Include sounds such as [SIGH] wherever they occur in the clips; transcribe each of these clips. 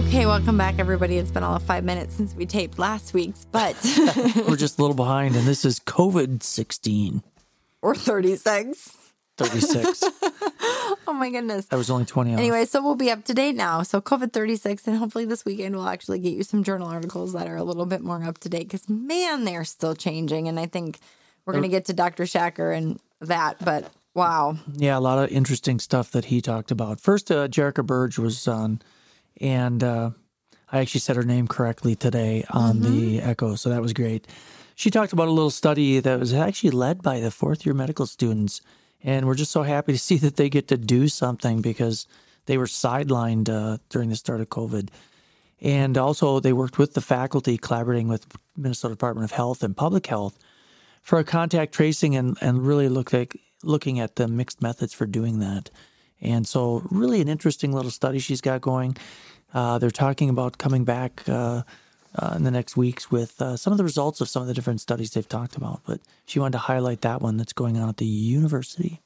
Okay, welcome back, everybody. It's been all of five minutes since we taped last week's, but [LAUGHS] We're just a little behind, and this is COVID 16, we're 36. 36. [LAUGHS] Oh my goodness. That was only 20 hours. Anyway, so we'll be up to date now. So COVID 36, and hopefully this weekend we'll actually get you some journal articles that are a little bit more up to date because, man, they're still changing. And I think we're going to get to Dr. Schacker and that, but wow. Yeah, a lot of interesting stuff that he talked about. First, uh, Jerica Berge was on, and uh, I actually said her name correctly today on the Echo, so that was great. She talked about a little study that was actually led by the fourth year medical students, and we're just so happy to [LAUGHS] see that they get to do something because they were sidelined uh, during the start of COVID. And also, they worked with the faculty, collaborating with Minnesota Department of Health and Public Health for a contact tracing and, and really look like looking at the mixed methods for doing that. And so, really, an interesting little study she's got going. Uh, they're talking about coming back uh, uh, in the next weeks with uh, some of the results of some of the different studies they've talked about. But she wanted to highlight that one that's going on at the university.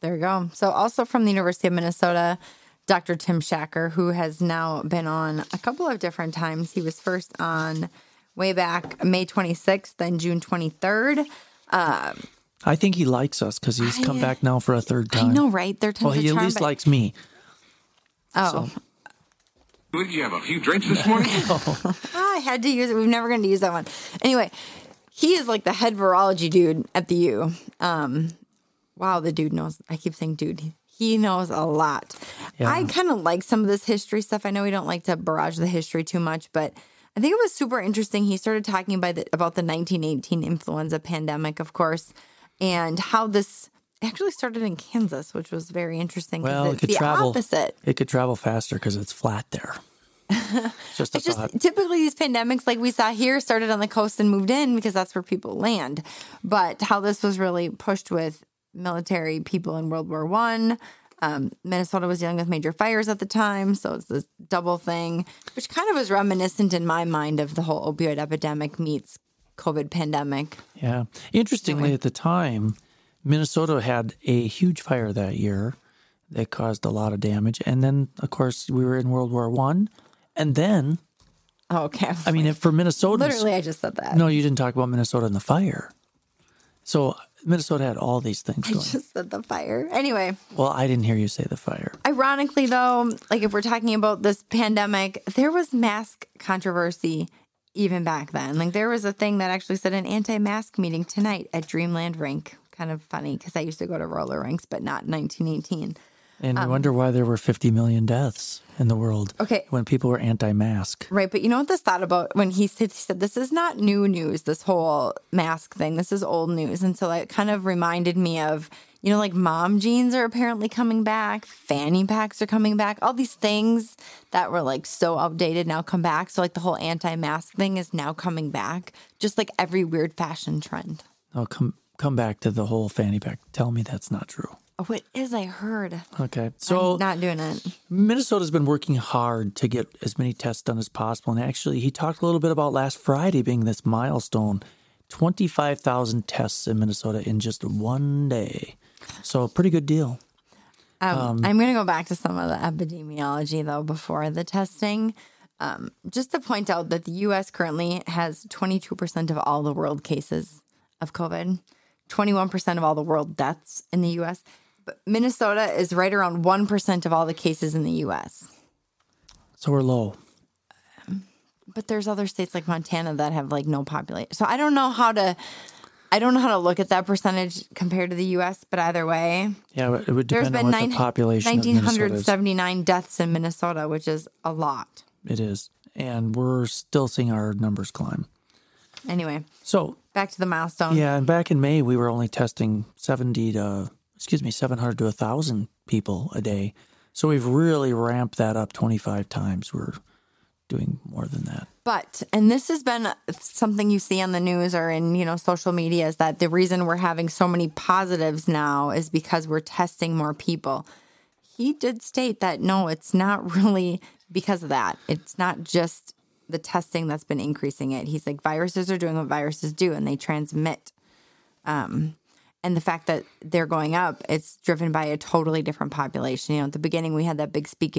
There we go. So, also from the University of Minnesota, Dr. Tim Schacker, who has now been on a couple of different times. He was first on way back May 26th, then June 23rd. I think he likes us because he's come I- back now for a third time. I time. know, right? They're Well, he at least likes me. Oh, Did you have a few drinks this morning? [LAUGHS] [LAUGHS] I had to use it. We've never going to use that one. Anyway, he is like the head virology dude at the U. Um, wow, the dude knows. I keep saying dude. He- He knows a lot. Yeah. I kind of like some of this history stuff. I know we don't like to barrage the history too much, but I think it was super interesting. He started talking about the, about the 1918 influenza pandemic, of course, and how this actually started in Kansas, which was very interesting. Well, it could the travel. opposite. It could travel faster because it's flat there. [LAUGHS] just It's just typically these pandemics, like we saw here, started on the coast and moved in because that's where people land. But how this was really pushed with military people in World War One. Um, Minnesota was dealing with major fires at the time, so it's this double thing, which kind of was reminiscent in my mind of the whole opioid epidemic meets COVID pandemic. Yeah. Interestingly, at the time, Minnesota had a huge fire that year that caused a lot of damage. And then, of course, we were in World War One. And then, Oh, okay, I mean, if for Minnesota, literally, I just said that. no, you didn't talk about Minnesota and the fire. So Minnesota had all these things I going. just said the fire. Anyway, Well, I didn't hear you say the fire. Ironically, though, like if we're talking about this pandemic, there was mask controversy even back then. Like there was a thing that actually said an anti-mask meeting tonight at Dreamland Rink. Kind of funny because I used to go to roller rinks, but not 1918. And Um, you wonder why there were 50 million deaths in the world Okay. when people were anti mask. Right, but you know what this thought about when he said, he said this is not new news. This whole mask thing, this is old news, and so it kind of reminded me of you know like mom jeans are apparently coming back, fanny packs are coming back, all these things that were like so outdated now come back. So like the whole anti-mask thing is now coming back, just like every weird fashion trend. Oh, come come back to the whole fanny pack. Tell me that's not true. Oh, it is. I heard. Okay. So I'm not doing it. Minnesota's been working hard to get as many tests done as possible. And actually, he talked a little bit about last Friday being this milestone 25,000 tests in Minnesota in just one day. So, a pretty good deal. Um, I'm going to go back to some of the epidemiology though before the testing. Um, just to point out that the U.S. currently has 22% of all the world cases of COVID, 21% of all the world deaths in the U.S. But Minnesota is right around 1% of all the cases in the U.S. So, we're low. But there's other states like Montana that have like no population. So I don't know how to. I don't know how to look at that percentage compared to the U.S. But either way, Yeah, it would there's depend on been what nine, the population Minnesota is. 1,979 deaths in Minnesota, which is a lot. It is. And we're still seeing our numbers climb. Anyway, So, back to the milestone. yeah, and back in May, we were only testing 70 to, excuse me, 700 to 1,000 people a day. So we've really ramped that up 25 times. We're doing more than that. But and this has been something you see on the news or in you know social media is that the reason we're having so many positives now is because we're testing more people. He did state that no, it's not [LAUGHS] really because of that. It's not just the testing that's been increasing it. He's like viruses are doing what viruses do and they transmit. Um, and the fact that they're going up, it's driven by a totally different population. You know, at the beginning we had that big speak,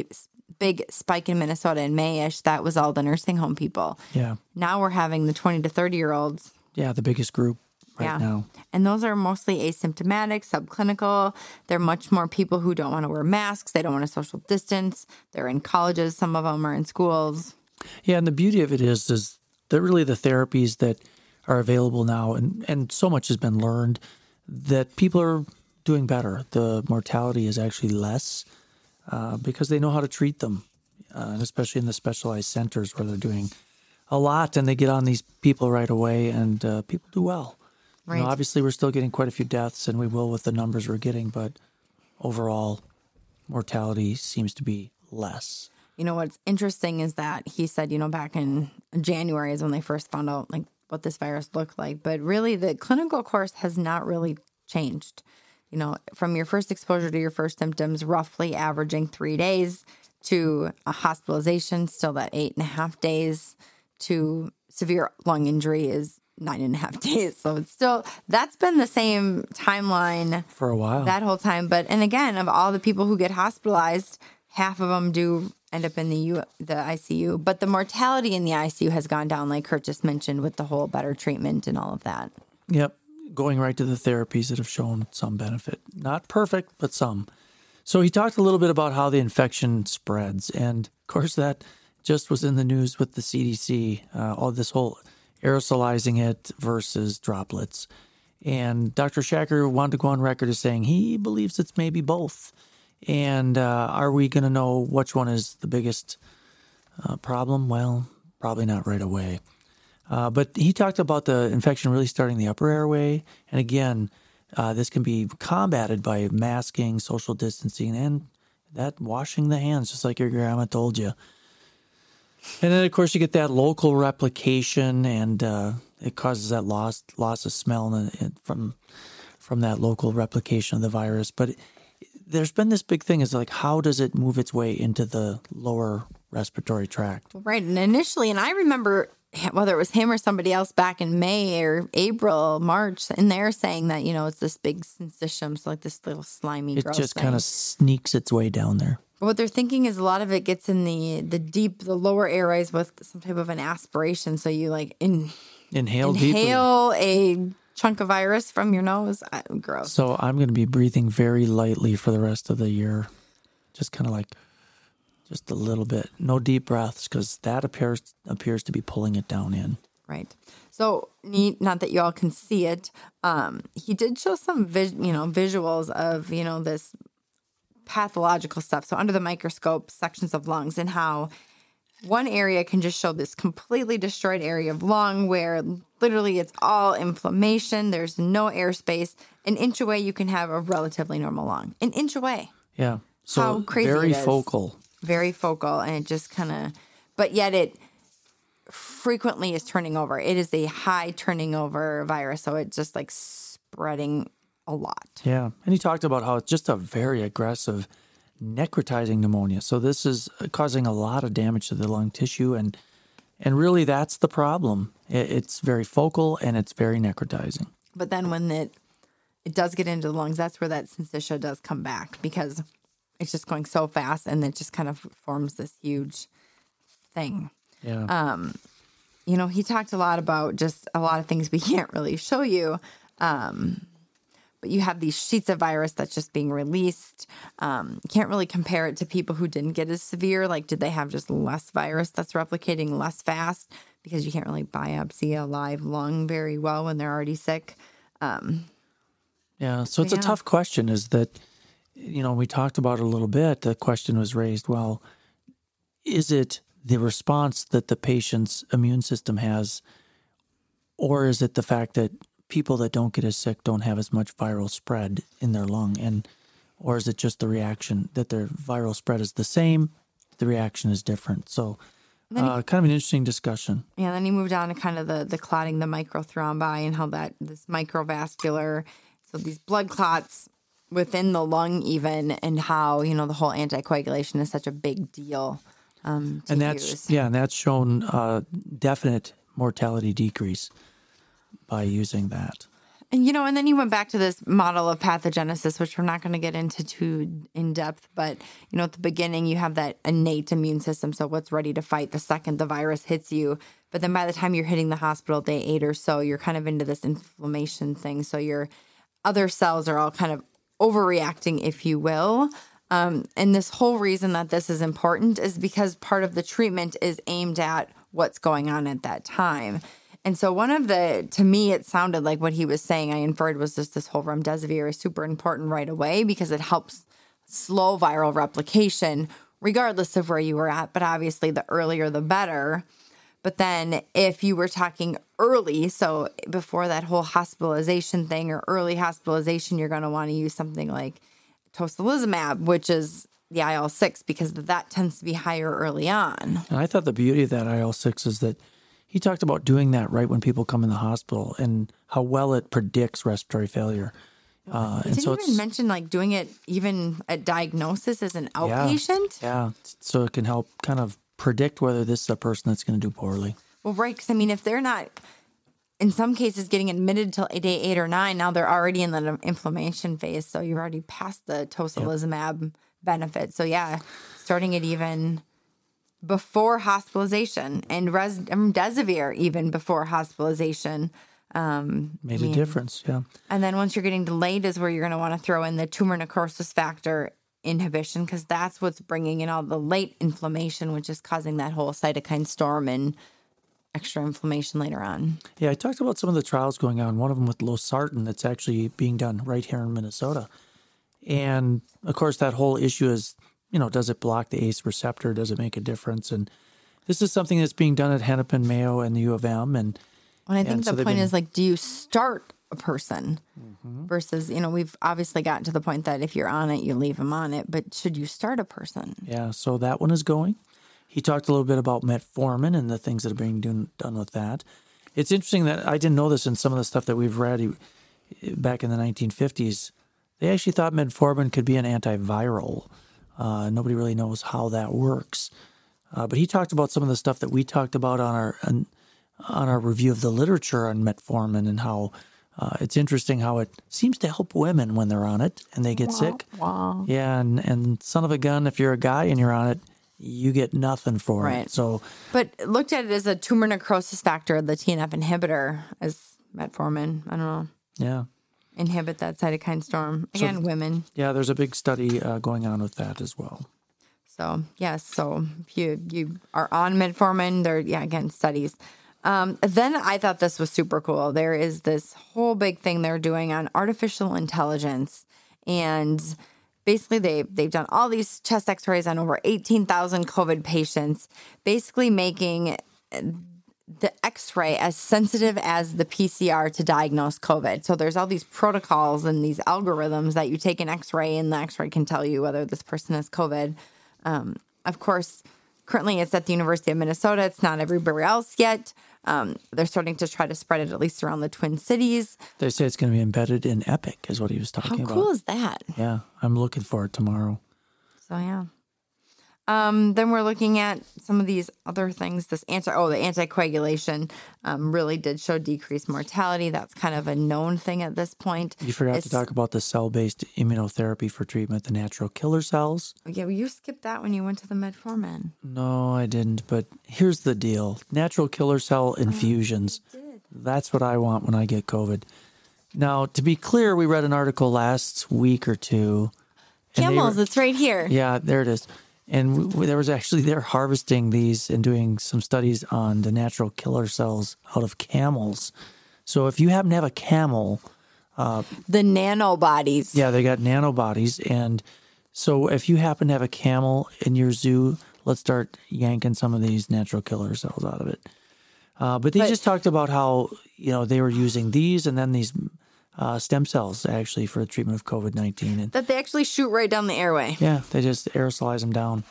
big spike in Minnesota in Mayish. That was all the nursing home people. Yeah. Now we're having the 20 to 30 year olds. Yeah, the biggest group right yeah. now. And those are mostly asymptomatic, subclinical. They're much more people who don't want to wear masks. They don't want to social distance. They're in colleges. Some of them are in schools. Yeah, and the beauty of it is, is that really the therapies that are available now, and, and so much has been learned that people are doing better. The mortality is actually less uh, because they know how to treat them, uh, and especially in the specialized centers where they're doing a lot and they get on these people right away, and uh, people do well. You know, obviously, we're still getting quite a few deaths, and we will with the numbers we're getting, but overall, mortality seems to be less. You know what's interesting is that he said, you know, back in January is when they first found out like what this virus looked like, but really the clinical course has not really changed. You know, from your first exposure to your first symptoms, roughly averaging three days to a hospitalization, still that eight and a half days to severe lung injury is nine and a half [LAUGHS] days. So it's still that's been the same timeline For a while. that whole time. But and again, of all the people who get hospitalized, half of them do end up in the U, the ICU. But the mortality in the ICU has gone down, like Kurt just mentioned, with the whole better treatment and all of that. Yep. Going right to the therapies that have shown some benefit. Not perfect, but some. So he talked a little bit about how the infection spreads. And of course, that just was in the news with the CDC, uh, all this whole aerosolizing it versus droplets. And Dr. Schacker wanted to go on record as saying he believes it's maybe both. And uh, are we going to know which one is the biggest uh, problem? Well, probably not right away. Uh, but he talked about the infection really starting the upper airway. And again, uh, this can be combated by masking, social distancing, and that washing the hands, just like your grandma told you. And then, of course, you get that local replication, and uh, it causes that loss loss of smell from from that local replication of the virus. But there's been this big thing: is like, how does it move its way into the lower respiratory tract? Right. And initially, and I remember whether it was him or somebody else back in May or April, March, and they're saying that, you know, it's this big syncytium, so like this little slimy, It just kind of sneaks its way down there. What they're thinking is a lot of it gets in the the deep, the lower airways with some type of an aspiration. So you like in, Inhale, deeply. inhale a chunk of virus from your nose. Uh, Gross. So I'm going to be breathing very lightly for the rest of the year. Just kind of like, just a little bit. No deep breaths because that appears appears to be pulling it down in. Right. So neat. Not that you all can see it. Um, he did show some, vis- you know, visuals of you know this pathological stuff. So under the microscope, sections of lungs and how one area can just show this completely destroyed area of lung where literally it's all inflammation. There's no airspace. An inch away, you can have a relatively normal lung. An inch away. Yeah. So How crazy very focal. Very focal and it just kind of but yet it frequently is turning over it is a high turning over virus so it's just like spreading a lot Yeah. And he talked about how it's just a very aggressive necrotizing pneumonia. So this is uh, causing a lot of damage to the lung tissue and and really that's the problem. It's very focal and it's very necrotizing. but then when it it does get into the lungs that's where that syncytia does come back because it's just going so fast and it just kind of forms this huge thing Yeah. Uh, you know, he talked a lot about just a lot of things we [LAUGHS] can't really show you. Um, but you have these sheets of virus that's just being released. Um, can't really compare it to people who didn't get as severe. Like, did they have just less virus that's replicating less fast? Because you can't really biopsy a live lung very well when they're already sick. Um, Yeah, so it's a tough question. Is that, you know, we talked about it a little bit. The question was raised well, is it the response that the patient's immune system has, or is it the fact that people that don't get as sick don't have as much viral spread in their lung? And, or is it just the reaction that their viral spread is the same, the reaction is different? So, Uh, kind of an interesting discussion. Yeah, then he moved on to kind of the the clotting, the microthrombi, and how that this microvascular, so these blood clots within the lung, even, and how you know the whole anticoagulation is such a big deal. Um, and that's use. yeah, and that's shown uh, definite mortality decrease by using that. And you know, and then you went back to this model of pathogenesis, which we're not going to get into too in depth. But you know, at the beginning, you have that innate immune system, so what's ready to fight the second the virus hits you. But then by the time you're hitting the hospital, day eight or so, you're kind of into this inflammation thing. So your other cells are all kind of overreacting, if you will. Um, and this whole reason that this is important is because part of the treatment is aimed at what's going on at that time. And so one of the, to me, it sounded like what he was saying, I inferred was just this whole remdesivir is super important right away because it helps slow viral replication, regardless of where you were at. But obviously, the earlier the better. But then if you were talking early, so before that whole hospitalization thing or early hospitalization, you're going to want to use something like tocilizumab, which is the IL 6, because that tends to be higher early on. And I thought the beauty of that IL six is that he talked about doing that right when people come in the hospital and how well it predicts respiratory failure. Uh, and Didn't so even mention like doing it even at diagnosis as an outpatient. yeah, so it can help kind of predict whether this is a person that's going to do poorly. Well, right. Because I mean, if they're not, in some cases, getting admitted till day eight or nine, now they're already in the inflammation phase. So you're already past the tocilizumab benefit. So yeah, starting it even before hospitalization and res- remdesivir even before hospitalization. Um, Made a difference. Yeah. And then once you're getting delayed is where you're going to want to throw in the tumor necrosis factor inhibition because that's what's bringing in all the late inflammation, which is causing that whole cytokine storm and extra inflammation later on. Yeah, I talked about some of the trials going on. One of them with losartan that's actually being done right here in Minnesota. And of course, that whole issue is, you know, does it block the ACE receptor? Does it make a difference? And this is something that's being done at Hennepin Mayo and the U of M. And And I think And the they've point been- is like, do you start a person versus, you know, we've obviously gotten to the point that if you're on it, you leave them on it, but should you start a person? yeah, so that one is going. He talked a little bit about metformin and the things that are being done, done with that. It's interesting that I didn't know this in some of the stuff that we've read back in the 1950s. They actually thought metformin could be an antiviral. Uh, nobody really knows how that works. Uh, but he talked about some of the stuff that we talked about on our on, on our review of the literature on metformin and how uh, it's interesting how it seems to help women when they're on it and they get sick. Wow. Yeah, and, and son of a gun, if you're a guy and you're on it, you get nothing for Right. it. So But looked at it as a tumor necrosis factor, the TNF inhibitor, as metformin. I don't know. yeah, Inhibit that cytokine storm. Again, women. yeah, there's a big study uh, going on with that as well. So yes, so if you you are on metformin, there yeah again studies. Um, then I thought this was super cool. There is this whole big thing they're doing on artificial intelligence, and basically they they've done all these chest X-rays on over eighteen thousand COVID patients, basically making the x-ray as sensitive as the PCR to diagnose COVID. So there's all these protocols and these algorithms that you take an x-ray and the x-ray can tell you whether this person has COVID. Um, of course, currently it's at the University of Minnesota. It's not everywhere else yet. Um, they're starting to try to spread it at least around the Twin Cities. They say it's going to be embedded in Epic, is what he was talking about. How cool is that? yeah, I'm looking for it tomorrow. So yeah. Um, then we're looking at some of these other things. This anti oh the anticoagulation um, really did show decreased mortality. That's kind of a known thing at this point. You forgot It's- to talk about the cell-based immunotherapy for treatment, the natural killer cells. Yeah, well, you skipped that when you went to the metformin. No, I didn't. But here's the deal: natural killer cell infusions. That's what I want when I get COVID. Now, to be clear, we read an article last week or two. Camels, were- it's right here. Yeah, there it is. And w w- there was actually they're harvesting these and doing some studies on the natural killer cells out of camels. So if you happen to have a camel, The nanobodies. yeah, they got nanobodies, and so if you happen to have a camel in your zoo, let's start yanking some of these natural killer cells out of it. Uh, but they But- just talked about how you know they were using these and then these uh, stem cells actually for the treatment of COVID nineteen, and That they actually shoot right down the airway. yeah, they just aerosolize them down.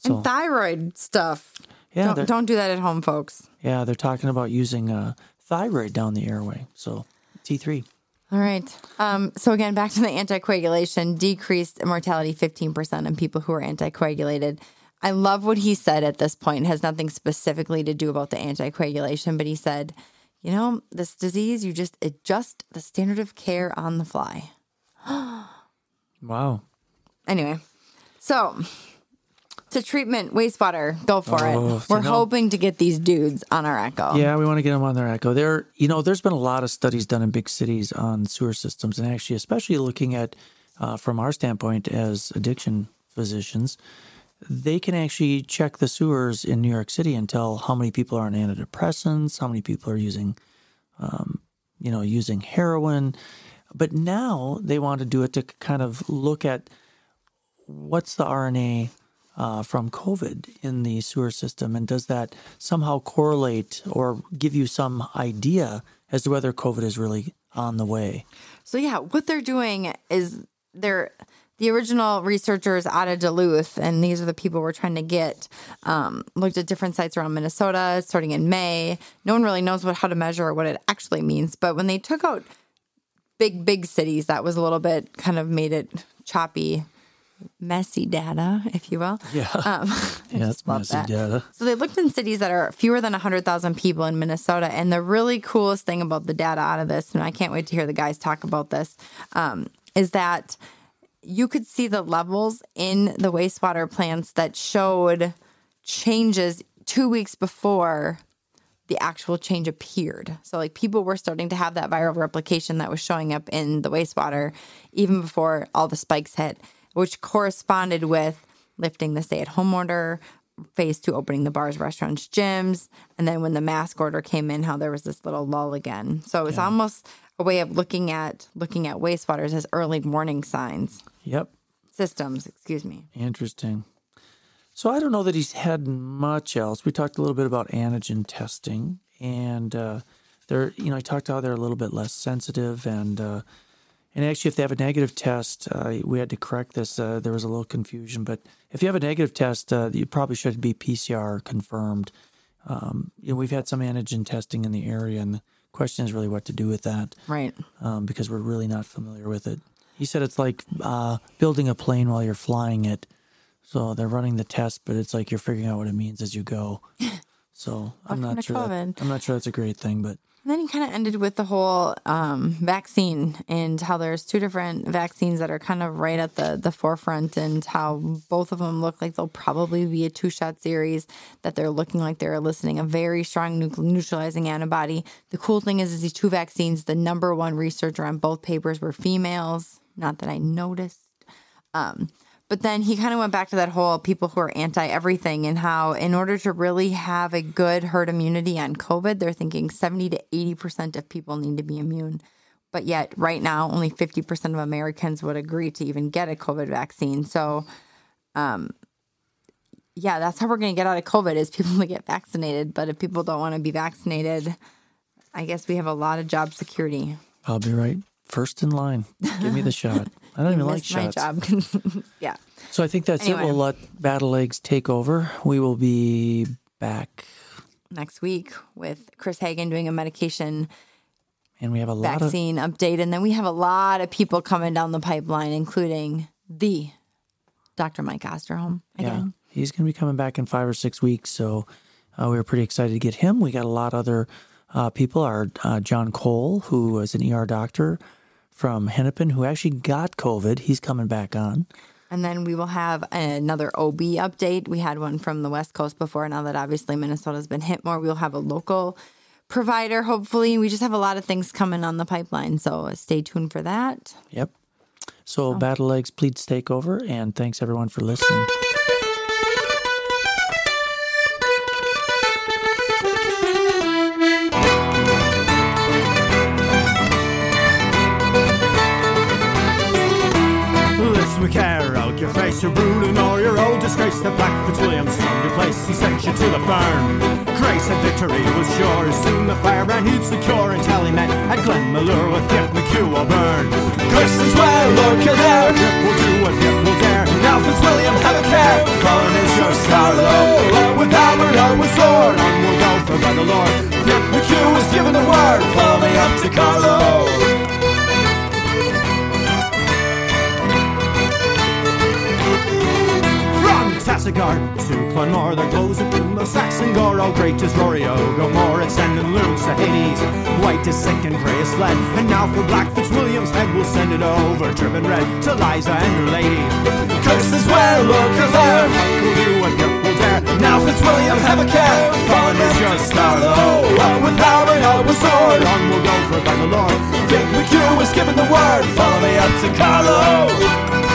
So And thyroid stuff. Yeah, don't, don't do that at home, folks. yeah, they're talking about using uh, thyroid down the airway. So T3. All right. Um, so again, back to the anticoagulation, decreased mortality 15% in people who are anticoagulated. I love what he said at this point. It has nothing specifically to do about the anticoagulation, but he said, you know, this disease, you just adjust the standard of care on the fly. [GASPS] Wow. Anyway, so to treatment wastewater, go for Oh, it. We're know- hoping to get these dudes on our echo. Yeah, we want to get them on their echo. There, you know, there's been a lot of studies done in big cities on sewer systems, and actually, especially looking at uh, from our standpoint as addiction physicians, they can actually check the sewers in New York City and tell how many people are on antidepressants, how many people are using, um, you know, using heroin. But now they want to do it to kind of look at what's the RNA uh, from COVID in the sewer system, and does that somehow correlate or give you some idea as to whether COVID is really on the way? So yeah, what they're doing is they're the original researchers out of Duluth, and these are the people we're trying to get. Um, looked at different sites around Minnesota, starting in May. No one really knows what how to measure or what it actually means. But when they took out big, big cities, that was a little bit kind of made it choppy, messy data, if you will. Yeah, Um, [LAUGHS] yeah, messy that. data. So they looked in cities that are fewer than 100,000 people in Minnesota. And the really coolest thing about the data out of this, and I can't wait to hear the guys talk about this, um, is that you could see the levels in the wastewater plants that showed changes two weeks before the actual change appeared. So, like, people were starting to have that viral replication that was showing up in the wastewater even before all the spikes hit, which corresponded with lifting the stay at home order, phase two opening the bars, restaurants, gyms, and then when the mask order came in, how there was this little lull again. So, it it's almost a way of looking at looking at wastewaters as early warning signs Yep, systems excuse me interesting. So I don't know that he's had much else. We talked a little bit about antigen testing, and uh, they're you know I talked how they're a little bit less sensitive, and uh, and actually if they have a negative test, uh, we had to correct this. Uh, there was a little confusion, but if you have a negative test, uh, you probably should be PCR confirmed. Um, you know, we've had some antigen testing in the area, and the question is really what to do with that right um, because we're really not familiar with it. He said it's like uh, building a plane while you're flying it. So they're running the test, but it's like you're figuring out what it means as you go. [LAUGHS] So I'm not sure. That, I'm not sure that's a great thing, but And then he kind of ended with the whole um, vaccine and how there's two different vaccines that are kind of right at the, the forefront and how both of them look like they'll probably be a two shot series, that they're looking like they're eliciting a very strong neutralizing antibody. The cool thing is, is these two vaccines, the number one researcher on both papers were females. Not that I noticed. Um, but then he kind of went back to that whole people who are anti everything and how, in order to really have a good herd immunity on COVID, they're thinking 70 to 80% of people need to be immune. But yet, right now, only 50% of Americans would agree to even get a COVID vaccine. So, um, yeah, that's how we're going to get out of COVID is people [LAUGHS] get vaccinated. But if people don't want to be vaccinated, I guess we have a lot of job security. I'll be right first in line. Give me the [LAUGHS] shot. I don't even like Missed my shots. [LAUGHS] yeah. So I think that's Anyway. it. We'll let Battle Legs take over. We will be back, Next week with Chris Hagen doing a medication and we have a lot of vaccine update. And then we have a lot of people coming down the pipeline, including the Dr. Mike Osterholm Yeah, he's going to be coming back in five or six weeks. So uh, we were pretty excited to get him. We got a lot of other uh, people. Our uh, John Cole, who is an ER doctor from Hennepin, who actually got COVID. He's coming back on. And then we will have another OB update. We had one from the West Coast before. Now that obviously Minnesota's been hit more, we'll have a local provider, hopefully. We just have a lot of things coming on the pipeline. So stay tuned for that. Yep. So oh. Battle Legs pleads take over, and thanks everyone for listening. To your ruin or your old disgrace. The black Fitzwilliam's from your place, he sent you to the burn. Grace and victory was sure. As Soon the fire ran he'd secure and tally met at Glenmalure with Kip McHugh O'Byrne. Curse as well, Lord Kildare. Kip will do what Kip will dare. Now Fitzwilliam, have a care. Colin is your Scarlow. With Albert, Owen's sword. On will go for by the Lord. Kip McHugh was given the word. Call me up to Carlow. Cigar. To Clonmore, there glows a plume of Saxon gore. Oh, great is Rory Óg O'More, extending looms to Hades. White is sick and grey is fled. And now for Black Fitzwilliam's head, we'll send it over, driven red to Liza and her lady. Curses where, look there, will do what will dare. Now Fitzwilliam, have a care, fun is your star low. Out with power and out with sword, on we'll go for by the Lord. Dick McHugh is the word, follow me up to Carlow.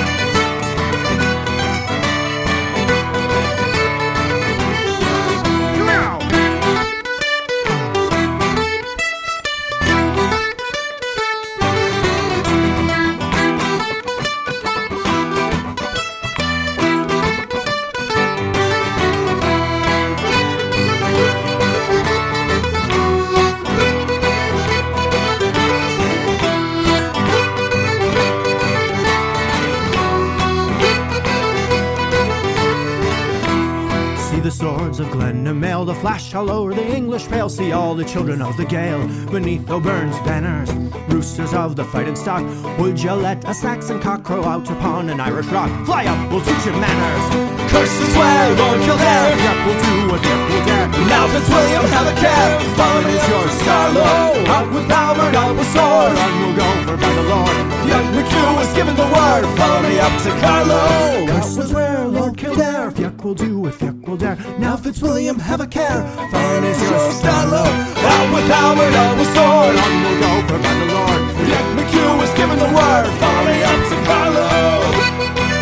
Of The flash all over the English pale. See all the children of the Gael beneath O'Byrne's banners. Roosters of the fighting stock, would you let a Saxon cock crow out upon an Irish rock? Fly up, we'll teach you manners. Curse Curses where, Lord Kildare, Yuck will do what Yuck will dare. Now Fitzwilliam, have a care, fun is your star low. Out with power, out with sword, on we'll go for by the Lord. Young McHugh was given the word, follow me up to Carlow. Curses where, Lord Kildare, Yuck will do, if Yuck will dare. Now Fitzwilliam, have a care, care. Fun is your stellar. Out with Howard, out with sword. On the go for the Lord. Nick McHugh was given the word. Follow up to follow.